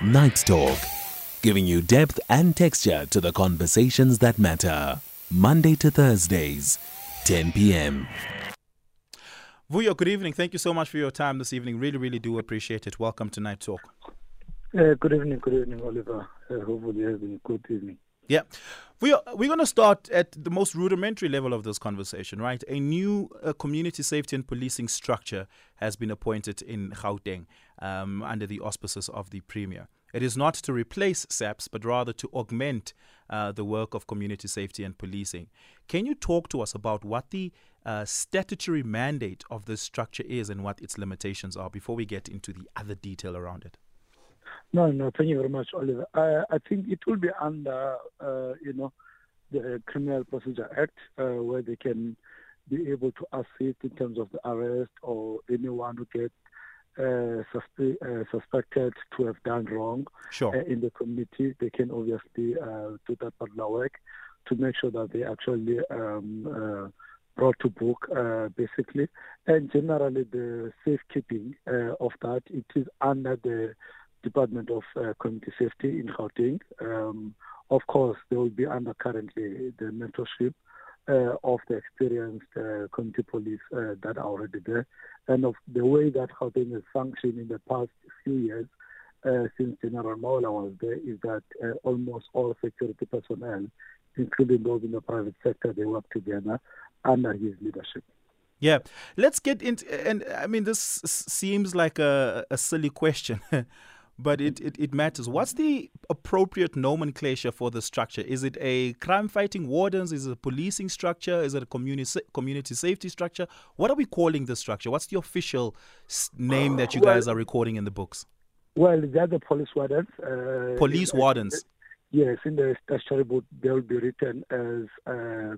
Night Talk, giving you depth and texture to the conversations that matter. Monday to Thursdays, 10 p.m. Vuyo, good evening. Thank you so much for your time this evening. Really, really do appreciate it. Welcome to Night Talk. Uh, good evening, good evening, Oliver. Uh, hopefully, you're having a good evening. Yeah. We are, we're going to start at the most rudimentary level of this conversation, right? A new uh, community safety and policing structure has been appointed in Gauteng um, under the auspices of the Premier. It is not to replace SAPS, but rather to augment uh, the work of community safety and policing. Can you talk to us about what the uh, statutory mandate of this structure is and what its limitations are before we get into the other detail around it? No, no, thank you very much, Oliver. I, I think it will be under, uh, you know, the Criminal Procedure Act, uh, where they can be able to assist in terms of the arrest or anyone who gets uh, suspe- uh, suspected to have done wrong Sure. uh, in the community. They can obviously uh, do that particular work to make sure that they actually um, uh, brought to book, uh, basically. And generally, the safekeeping uh, of that, it is under the Department of uh, Community Safety in Gauteng. Um, of course, they will be under currently the mentorship uh, of the experienced uh, community police uh, that are already there. And of the way that Gauteng has functioned in the past few years, uh, since General Mawela was there, is that uh, almost all security personnel, including those in the private sector, they work together under his leadership. Yeah, let's get into. And I mean, this seems like a, a silly question, but it, it, it matters. What's the appropriate nomenclature for the structure? Is it a crime fighting wardens? Is it a policing structure? Is it a community community safety structure? What are we calling this structure? What's the official name that you Well- guys are recording in the books? Well, they're the police wardens. Uh, Police in- wardens. Yes, in the statutory book, they will be written as uh,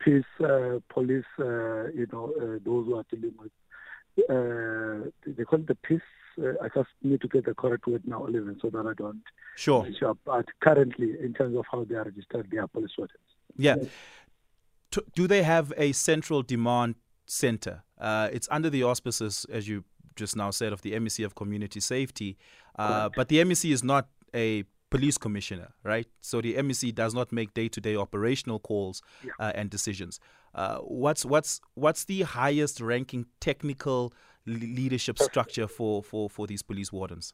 peace uh, police, uh, you know, uh, those who are dealing with, uh, they call it the peace. Uh, I just need to get the correct word now, Oliver, so that I don't Sure. up. But currently, in terms of how they are registered, they are police wardens. Yeah. T- do they have a central demand center? Uh, it's under the auspices, as you just now said, of the MEC of Community Safety, uh, but the MEC is not a police commissioner, right? So the MEC does not make day-to-day operational calls Yeah. uh, and decisions. Uh, what's what's what's the highest ranking technical le- leadership structure for, for, for these police wardens?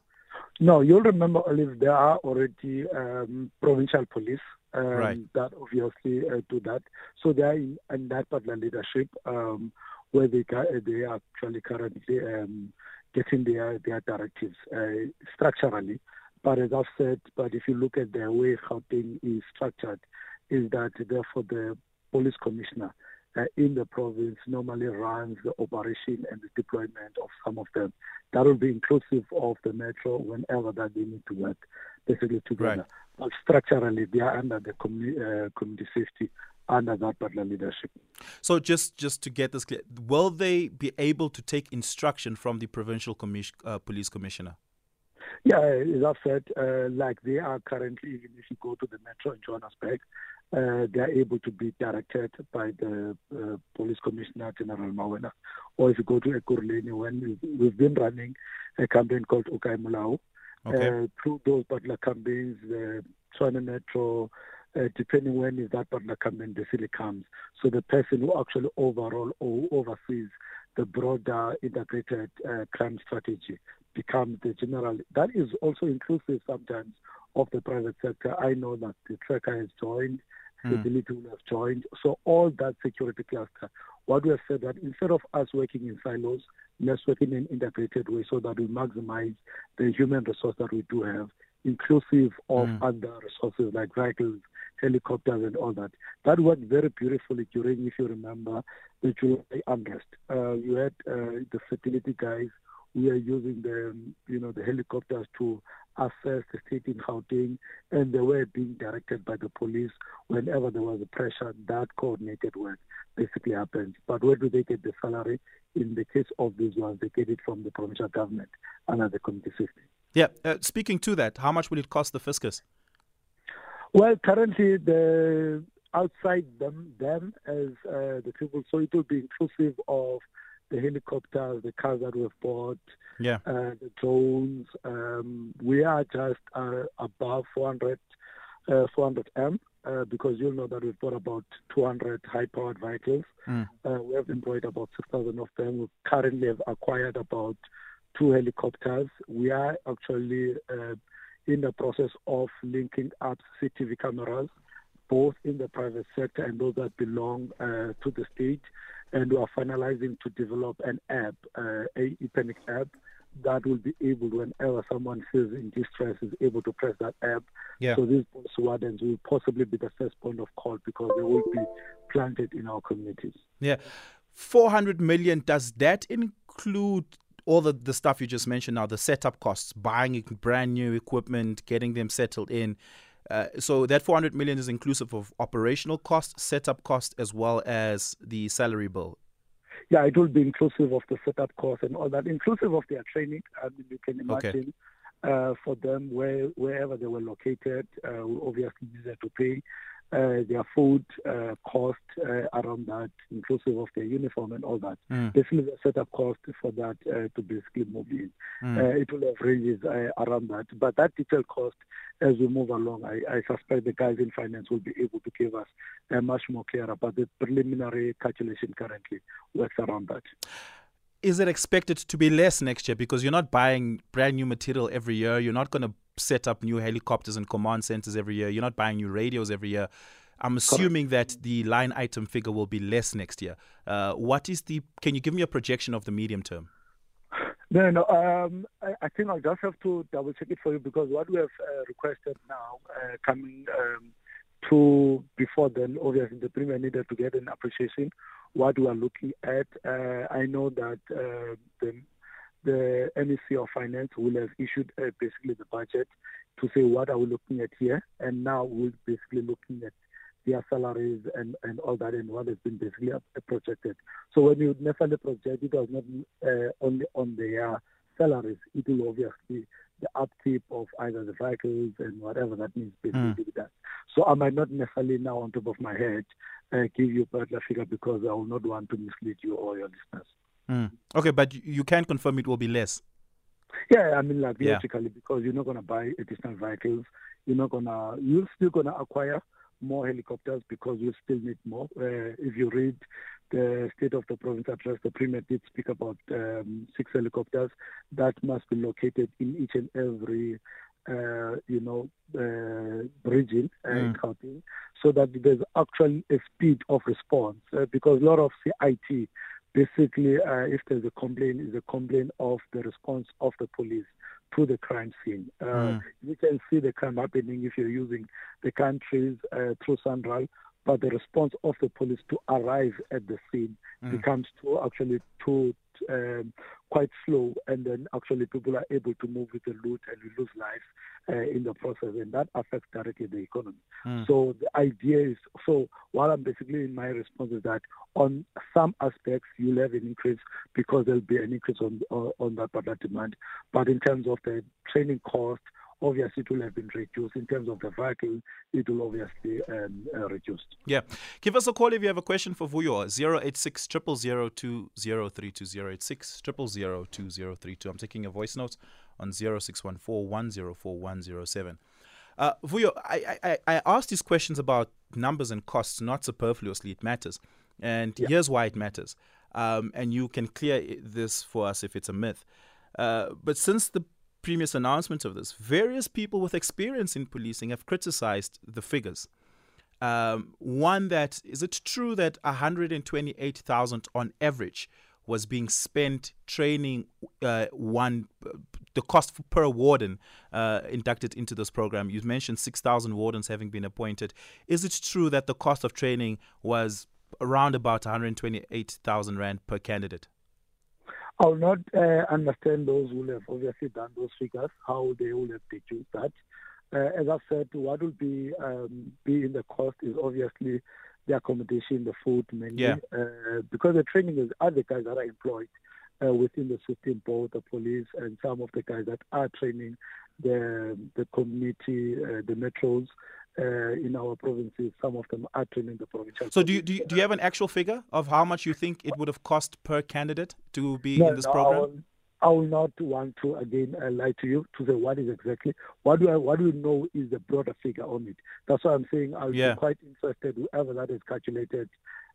No, you'll remember, Olive, there are already um, provincial police um, Right. that obviously uh, do that. So they are in, in that particular leadership um, where they ca- they are actually currently um, getting their their directives uh, structurally. But as I've said, but if you look at the way Gauteng is structured, is that therefore the police commissioner uh, in the province normally runs the operation and the deployment of some of them. That will be inclusive of the metro whenever that they need to work basically together. Right. But structurally, they are under the commu- uh, community safety under that partner leadership. So just just to get this clear, will they be able to take instruction from the provincial commis- uh, police commissioner? Yeah, as I've said, uh, like they are currently, even if you go to the metro in Johannesburg, uh, they are able to be directed by the uh, police commissioner, General Mawela. Or if you go to Ekurhuleni, when we've, been running a campaign called Okae Molao, Okay. uh, through those particular campaigns, the Tshwane Metro, uh, depending when is that particular campaign the basically comes. So the person who actually overall or oversees the broader integrated uh, crime strategy becomes the general. That is also inclusive sometimes of the private sector. I know that the tracker has joined, stability will have joined. So all that security cluster. What we have said that instead of us working in silos, let's work in an integrated way so that we maximize the human resource that we do have, inclusive of Mm. other resources like vehicles, helicopters, and all that. That worked very beautifully during, if you remember, the July unrest. Uh, you had uh, the Fidelity guys. We are using the, you know, the helicopters to assess the state in Gauteng, and they were being directed by the police whenever there was a pressure. That coordinated work basically happens. But where do they get the salary? In the case of these ones, they get it from the provincial government under the community system. Yeah. Uh, speaking to that, how much will it cost the fiscus? Well, currently the outside them them as uh, the people, so it will be inclusive of the helicopters, the cars that we've bought, yeah. uh, the drones. Um, we are just uh, above 400, uh, 400 M uh, because you'll know that we've bought about 200 high-powered vehicles. Mm. Uh, we have employed about 6,000 of them. We currently have acquired about two helicopters. We are actually uh, in the process of linking up CCTV cameras, both in the private sector and those that belong uh, to the state. And we are finalizing to develop an app, uh, a e-panic app, that will be able, whenever someone feels in distress, is able to press that app. Yeah. So these wardens will possibly be the first point of call because they will be planted in our communities. Yeah. 400 million, does that include all the, the stuff you just mentioned now, the setup costs, buying brand new equipment, getting them settled in? Uh, so that 400 million is inclusive of operational costs, setup costs, as well as the salary bill. Yeah, it will be inclusive of the setup costs and all that, inclusive of their training. I mean, you can Okay. imagine uh, for them where wherever they were located, uh, we obviously needed to pay uh, their food uh, cost uh, around that, inclusive of their uniform and all that. Mm. Definitely the setup cost for that uh, to basically move in. Mm. Uh, it will have ranges uh, around that. But that detailed cost, as we move along, I, I suspect the guys in finance will be able to give us uh, much more clearer. But the preliminary calculation currently works around that. Is it expected to be less next year? Because you're not buying brand new material every year. You're not going to set up new helicopters and command centers every year. You're not buying new radios every year. I'm assuming that the line item figure will be less next year. Uh, what is the can you give me a projection of the medium term? No, no. Um, I, I think I'll just have to double check it for you because what we have uh, requested now, uh, coming um, to before then, obviously the premier needed to get an appreciation what we are looking at. Uh, I know that uh, the the MEC of Finance will have issued uh, basically the budget to say what are we looking at here, and now we're basically looking at their salaries and, and all that and what has been basically uh, projected. So when you necessarily project, it was not uh, only on their salaries, it will obviously the upkeep of either the vehicles and whatever that means basically Mm. with that. So I might not necessarily now on top of my head uh, give you a particular figure because I will not want to mislead you or your listeners. Mm. okay but you- can confirm it will be less Yeah, I mean like Yeah. logically because you're not gonna buy additional vehicles, you're not gonna you're still gonna acquire more helicopters because you still need more. Uh, if you read the state of the province address, the premier did speak about um, six helicopters that must be located in each and every uh, you know uh, region uh, in Mm. Gauteng, so that there's actually a speed of response uh, because a lot of CIT basically, uh, if there's a complaint, is a complaint of the response of the police to the crime scene. Uh, Mm. You can see the crime happening if you're using the countries uh, through Central, but the response of the police to arrive at the scene Mm. becomes too actually too um, quite slow, and then actually people are able to move with the loot and we lose lives uh, in the process, and that affects directly the economy. Mm. So the idea is so what I'm basically in my response is that on some aspects you'll have an increase because there'll be an increase on on, on that particular demand, but in terms of the training cost. Obviously, it will have been reduced. In terms of the vehicle, it will obviously um, uh, reduced. Yeah. Give us a call if you have a question for Vuyo. 086 2032 086 2032 I'm taking a voice note on 0614 104 107. Uh, Vuyo, I, I, I asked these questions about numbers and costs, not superfluously. It matters. And Yeah. here's why it matters. Um, and you can clear this for us if it's a myth. Uh, but since the previous announcement of this, various people with experience in policing have criticized the figures. Um, one that is it true that 128,000 on average was being spent training uh, one the cost per warden uh, inducted into this program. You mentioned 6,000 wardens having been appointed. Is it true that the cost of training was around about 128,000 rand per candidate? I will not uh, understand those who have obviously done those figures, how they will have deduced that. Uh, as I've said, what will be um, be in the cost is obviously the accommodation, the food mainly, Yeah. uh, because the training is other guys that are employed uh, within the system, both the police and some of the guys that are training the the community, uh, the metros uh, in our provinces. Some of them are training the provincial. So do you, do you, do you have an actual figure of how much you think it would have cost per candidate to be No, in this no, I program? won't- I will not want to again uh, lie to you to say what is exactly what do I what do we know is the broader figure on it. That's why I'm saying I'll Yeah. be quite interested whoever that is calculated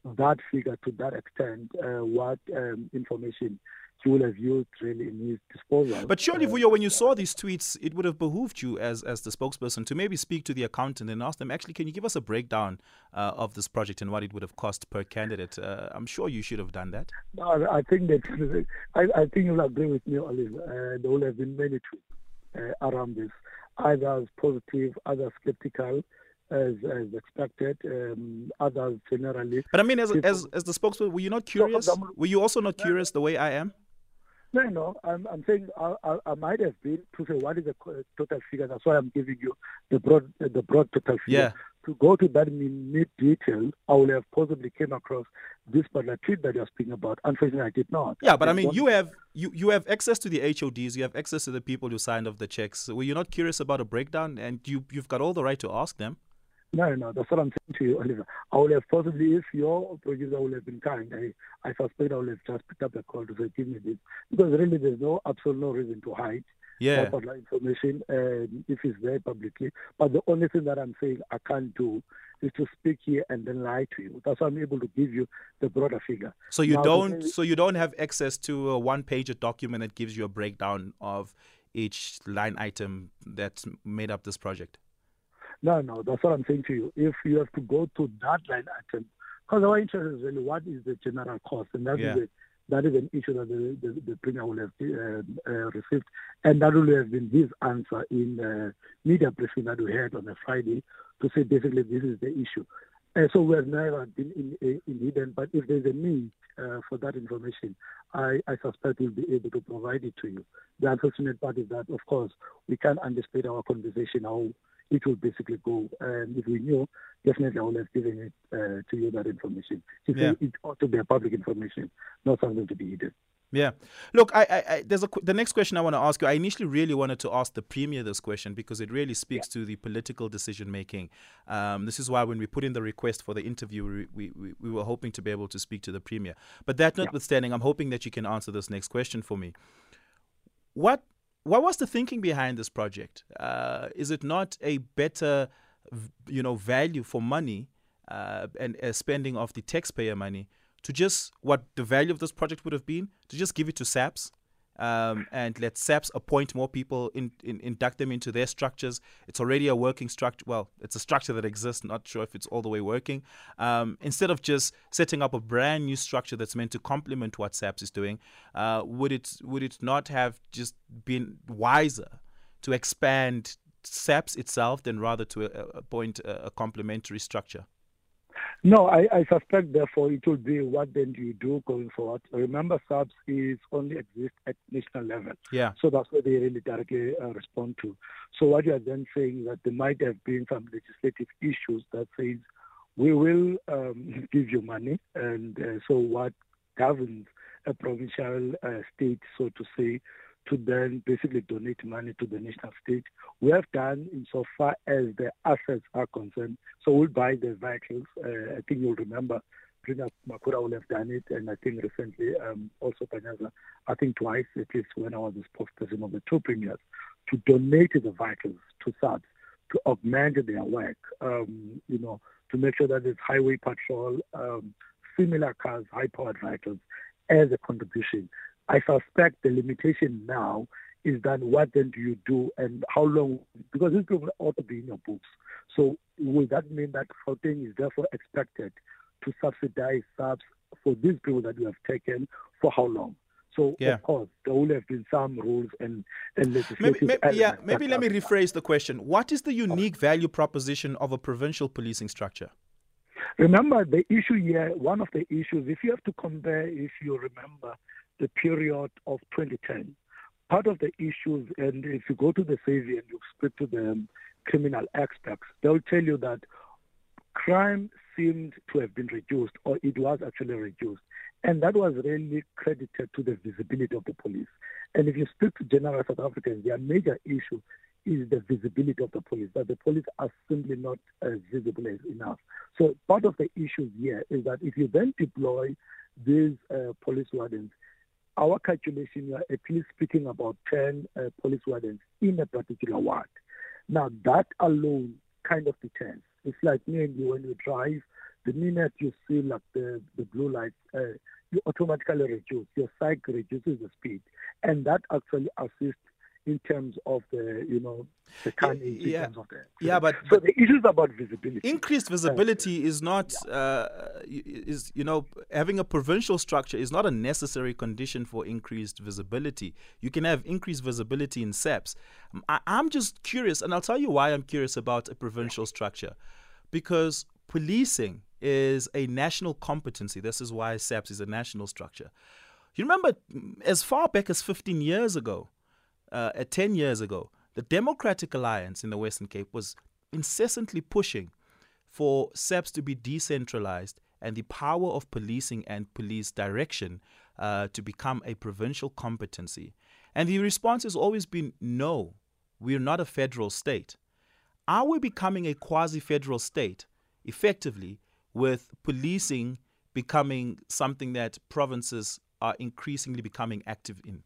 that figure to that extent, uh, what um, information he will have used really in his disposal. But surely, Uh, Vuyo, when you saw these tweets, it would have behooved you as, as the spokesperson to maybe speak to the accountant and ask them, actually, can you give us a breakdown uh, of this project and what it would have cost per candidate? Uh, I'm sure you should have done that. No, I think that I, I think you'll agree with me, Oliver. Uh, there will have been many tweets uh, around this, others positive, others skeptical, as, as expected, um, others generally. But I mean, as, People- as, as the spokesperson, were you not curious? Were you also not curious the way I am? No, no, I'm, I'm saying I, I, I might have been to say what is the total figure. That's why I'm giving you the broad, the broad total figure. Yeah. To go to that minute detail, I would have possibly came across this particular tweet that you're speaking about. Unfortunately, I did not. Yeah, but I There's mean, you have you, you have access to the HODs, you have access to the people who signed off the checks. Were you not curious about a breakdown? And you you've got all the right to ask them. No, no, that's what I'm saying to you, Oliver. I would have possibly, if your producer would have been kind, I, I suspect I would have just picked up the call to say, give me this. Because really, there's no absolute no reason to hide Yeah. that particular information um, if it's there publicly. But the only thing that I'm saying I can't do is to speak here and then lie to you. That's why I'm able to give you the broader figure. So you Now, don't so you don't have access to a one page document that gives you a breakdown of each line item that's made up this project. No, no, that's what I'm saying to you. If you have to go to that line item, because our interest is really what is the general cost, and that is Yeah. a, that is an issue that the, the, the premier will have uh, uh, received, and that will have been his answer in the media briefing that we had on a Friday to say basically this is the issue. Uh, so we have never been in, in, in hidden, but if there's a need uh, for that information, I, I suspect we'll be able to provide it to you. The unfortunate part is that, of course, we can't anticipate our conversation how it would basically go. And if we knew, definitely I would have given it uh, to you that information. It, Yeah. it ought to be a public information, not something to be hidden. Yeah. Look, I, I, I there's a the next question I want to ask you. I initially really wanted to ask the premier this question because it really speaks to the political decision making. Um, this is why when we put in the request for the interview, we, we, we were hoping to be able to speak to the premier. But that notwithstanding, I'm hoping that you can answer this next question for me. What what was the thinking behind this project? Uh, is it not a better, you know, value for money uh, and uh, spending of the taxpayer money to just what the value of this project would have been to just give it to SAPS um, and let SAPS appoint more people, in, in, induct them into their structures. It's already a working structure. Well, it's a structure that exists. Not sure if it's all the way working. Um, instead of just setting up a brand new structure that's meant to complement what SAPS is doing, uh, would it would it not have just been wiser to expand SAPS itself than rather to uh, appoint a, a complementary structure? No, I, I suspect therefore it will be what then do you do going forward. Remember, SAPS is only exist at national level. Yeah. So that's what they really directly uh, respond to. So what you are then saying is that there might have been some legislative issues that says we will um, give you money, and uh, so what governs a provincial uh, state, so to say, to then basically donate money to the national state. We have done insofar as the assets are concerned. So we'll buy the vehicles. Uh, I think you'll remember Premier Makhura will have done it, and I think recently um, also Panyaza, I think twice at least when I was the spokesperson of the two premiers, to donate the vehicles to SAPS to augment their work, um, you know, to make sure that there's highway patrol, um, similar cars, high-powered vehicles as a contribution. I suspect the limitation now is that what then do you do and how long? Because this will ought to be in your books. So will that mean that Gauteng is therefore expected to subsidize SAPS for these people that you have taken for how long? So Yeah. of course there will have been some rules and and Maybe, maybe, yeah, maybe let me rephrase the question. What is the unique value proposition of a provincial policing structure? Remember the issue here, one of the issues, if you have to compare, if you remember the period of 2010, part of the issues, and if you go to the survey and you speak to the criminal experts, they'll tell you that crime seemed to have been reduced, or it was actually reduced. And that was really credited to the visibility of the police. And if you speak to general South Africans, their major issue is the visibility of the police, that the police are simply not as visible as enough. So part of the issue here is that if you then deploy these uh, police wardens, our calculation, we are at least speaking about 10 uh, police wardens in a particular ward. Now, that alone kind of deters. It's like me and you when you drive, the minute you see like the, the blue lights, uh, you automatically reduce. Your cycle reduces the speed. And that actually assists in terms of the you know the carnage yeah, in terms of the yeah but so the issues about visibility. increased visibility uh, is not yeah. uh, is you know having a provincial structure is not a necessary condition for increased visibility. You can have increased visibility in SAPS I, I'm just curious and I'll tell you why I'm curious about a provincial structure. Because policing is a national competency. This is why SAPS is a national structure. You remember as far back as 15 years ago uh, 10 years ago, the Democratic Alliance in the Western Cape was incessantly pushing for SAPS to be decentralized and the power of policing and police direction uh, to become a provincial competency. And the response has always been no, we're not a federal state. Are we becoming a quasi federal state effectively with policing becoming something that provinces are increasingly becoming active in?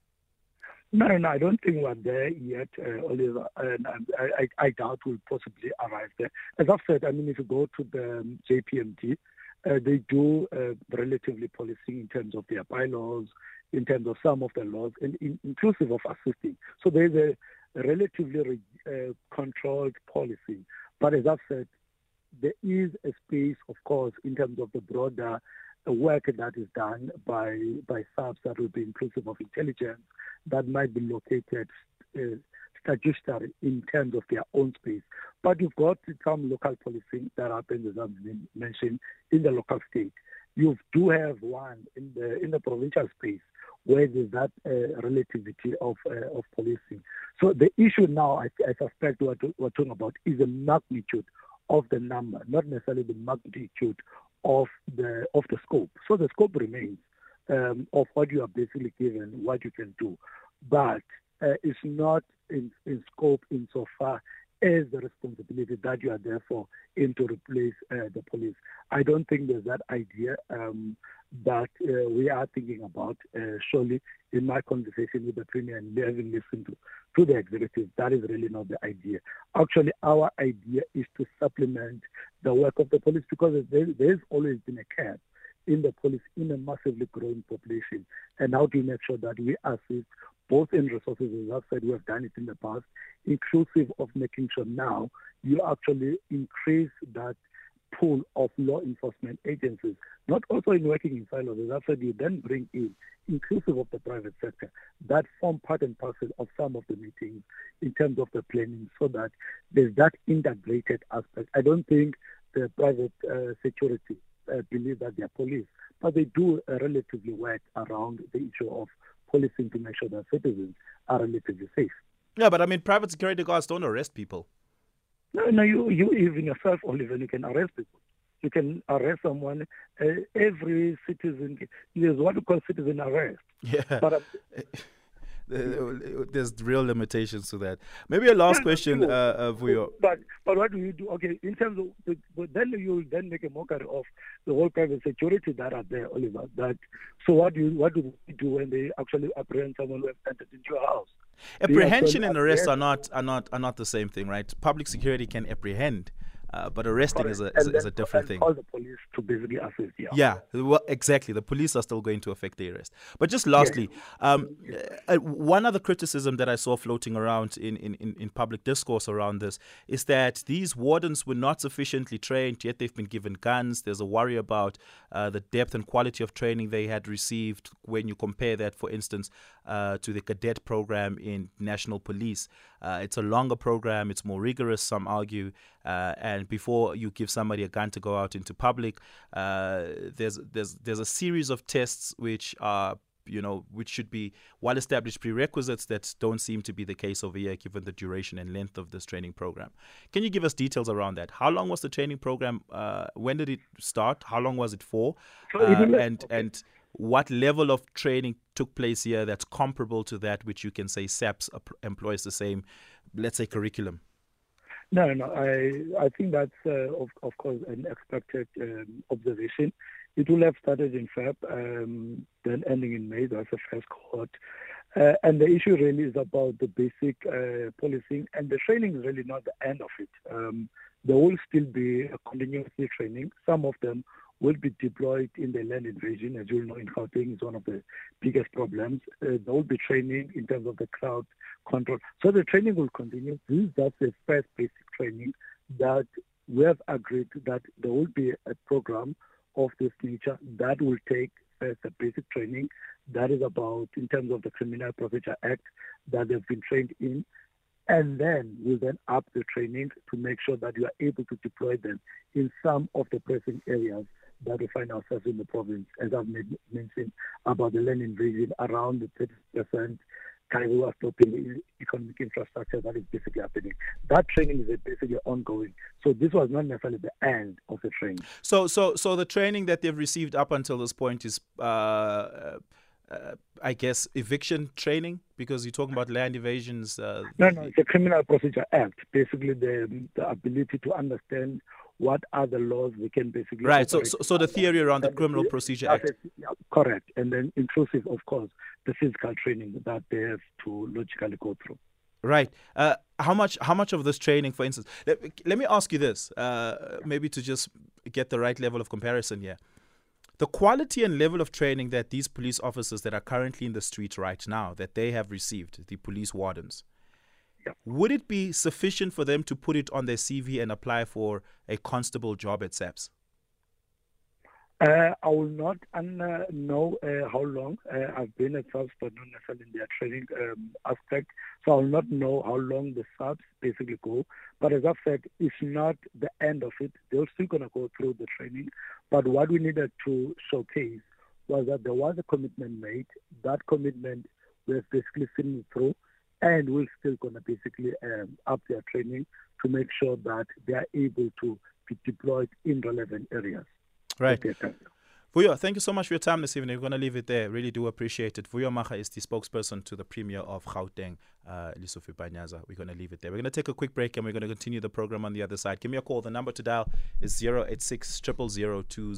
No, no, I don't think we're there yet, uh, Oliver, and I, I, doubt we'll possibly arrive there. As I've said, I mean, if you go to the um, JMPD, uh, they do uh, relatively policing in terms of their bylaws, in terms of some of the laws, and in, inclusive of assisting. So there's a relatively uh, controlled policy. But as I've said, there is a space, of course, in terms of the broader work that is done by by SAPS that will be inclusive of intelligence that might be located uh, statutory in terms of their own space. But you've got some local policing that happens, as I've mentioned, in the local state. You do have one in the in the provincial space where there's that uh, relativity of uh, of policing. So the issue now, I, I suspect, what we're talking about is the magnitude of the number, not necessarily the magnitude of the of the scope. So the scope remains um, of what you are basically given, what you can do, but uh, it's not in, in scope insofar as the responsibility that you are there for in to replace uh, the police. I don't think there's that idea um, that uh, we are thinking about. Uh, surely, in my conversation with the premier and having listened to, to the executive, that is really not the idea. Actually, our idea is to supplement the work of the police because there, there's always been a cap in the police in a massively growing population. And how do we make sure that we assist both in resources, as I've said, we have done it in the past, inclusive of making sure now you actually increase that pool of law enforcement agencies, not also in working in silos. As I've said, you then bring in, inclusive of the private sector, that form part and parcel of some of the meetings in terms of the planning so that there's that integrated aspect. I don't think the private uh, security uh, believe that they're police, but they do uh, relatively work around the issue of policing to make sure that citizens are relatively safe. Yeah, but I mean, private security guards don't arrest people. No, no, you, you even yourself, Oliver, you can arrest people. You can arrest someone. Uh, every citizen, there's what we call citizen arrest. Yeah. But, uh, there's real limitations to that. Maybe a last question uh, uh, you. But but what do you do? Okay, in terms of the, but then you then make a mockery of the whole private security that are there, Oliver. That so what do you what do you do when they actually apprehend someone who has entered into your house? Apprehension and arrest are not are not are not the same thing, right? Public security can apprehend. Uh, but arresting is a, is, is, a different thing. The police to basically assist. Yeah. Yeah. Well, exactly. The police are still going to affect the arrest. But just lastly, yes. um, uh, one other criticism that I saw floating around in, in, in public discourse around this is that these wardens were not sufficiently trained. Yet they've been given guns. There's a worry about uh, the depth and quality of training they had received when you compare that, for instance, uh, to the cadet program in national police. Uh, it's a longer program. It's more rigorous. Some argue. Uh, and before you give somebody a gun to go out into public, uh, there's there's there's a series of tests which are you know, which should be well established prerequisites that don't seem to be the case over here given the duration and length of this training program. Can you give us details around that? How long was the training program? Uh, when did it start? How long was it for? Uh, and and what level of training took place here that's comparable to that which you can say SAPS employs the same, let's say, curriculum? No, no, I I think that's uh, of of course an expected um, observation. It will have started in Feb, um, then ending in May. That's the first cohort. Uh, and the issue really is about the basic uh, policing, and the training is really not the end of it. Um, there will still be a continuous training. Some of them will be deployed in the land invasion. As you know, in Gauteng is one of the biggest problems. Uh, there will be training in terms of the crowd control. So the training will continue. This is just the first basic training that we have agreed that there will be a program of this nature that will take first a basic training that is about in terms of the Criminal Procedure Act that they've been trained in and then we'll then up the training to make sure that you are able to deploy them in some of the pressing areas that we find ourselves in the province, as I've made, mentioned about the land invasion around the 30% Kaiwa stopping economic infrastructure that is basically happening. That training is basically ongoing. So this was not necessarily the end of the training. So, so, so the training that they've received up until this point is. Uh, uh, I guess eviction training because you're talking about land evasions. Uh, no, no, it's a Criminal Procedure Act. Basically, the the ability to understand what are the laws we can basically right so, so, so the theory around the criminal procedure act. yeah, correct. And then inclusive of course the physical training that they have to logically go through. Right. Uh, how much how much of this training for instance let, let me ask you this uh, maybe to just get the right level of comparison here. The quality and level of training that these police officers that are currently in the street right now that they have received the police wardens would it be sufficient for them to put it on their CV and apply for a constable job at SAPS? Uh, I will not uh, know uh, how long uh, I've been at SAPS, but not necessarily in their training um, aspect. So I will not know how long the SAPS basically go. But as I've said, it's not the end of it. They're still going to go through the training. But what we needed to showcase was that there was a commitment made. That commitment was basically seen through and we're still going to basically um, up their training to make sure that they are able to be deployed in relevant areas. Right. Vuyo, thank you so much for your time this evening. We're going to leave it there. Really do appreciate it. Vuyo Mhaga is the spokesperson to the Premier of Gauteng, uh, Panyaza. We're going to leave it there. We're going to take a quick break and we're going to continue the program on the other side. Give me a call. The number to dial is 086 2032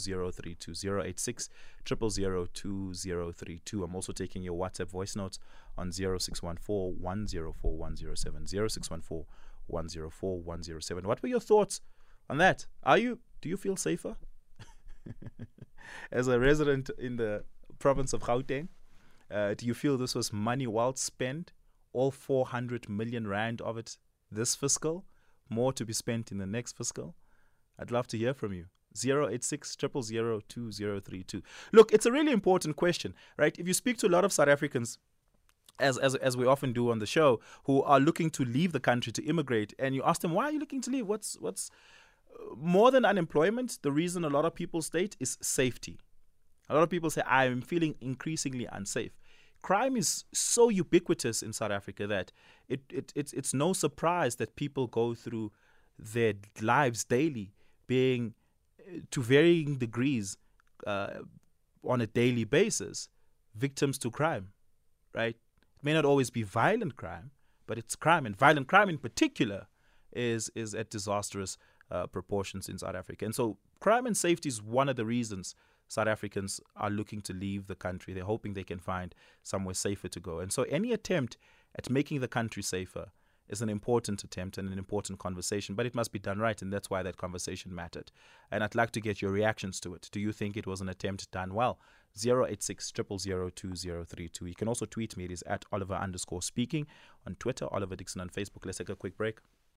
086 2032 I'm also taking your WhatsApp voice notes on 0614 104 107. 0614 104 107. What were your thoughts on that? Are you, do you feel safer? as a resident in the province of Gauteng, uh, do you feel this was money well spent? All 400 million rand of it this fiscal, more to be spent in the next fiscal? I'd love to hear from you. 086 2032. Look, it's a really important question, right? If you speak to a lot of South Africans, as, as, as we often do on the show, who are looking to leave the country to immigrate, and you ask them, why are you looking to leave? What's, what's, uh, more than unemployment, the reason a lot of people state is safety. A lot of people say, I'm feeling increasingly unsafe. Crime is so ubiquitous in South Africa that it, it, it's, it's no surprise that people go through their lives daily being, uh, to varying degrees, uh, on a daily basis, victims to crime, right? It may not always be violent crime, but it's crime, and violent crime in particular is, is at disastrous uh, proportions in South Africa. And so, crime and safety is one of the reasons South Africans are looking to leave the country. They're hoping they can find somewhere safer to go. And so, any attempt at making the country safer is an important attempt and an important conversation, but it must be done right, and that's why that conversation mattered. And I'd like to get your reactions to it. Do you think it was an attempt done well? 086 2032. You can also tweet me. It is at Oliver underscore speaking on Twitter, Oliver Dixon on Facebook. Let's take a quick break.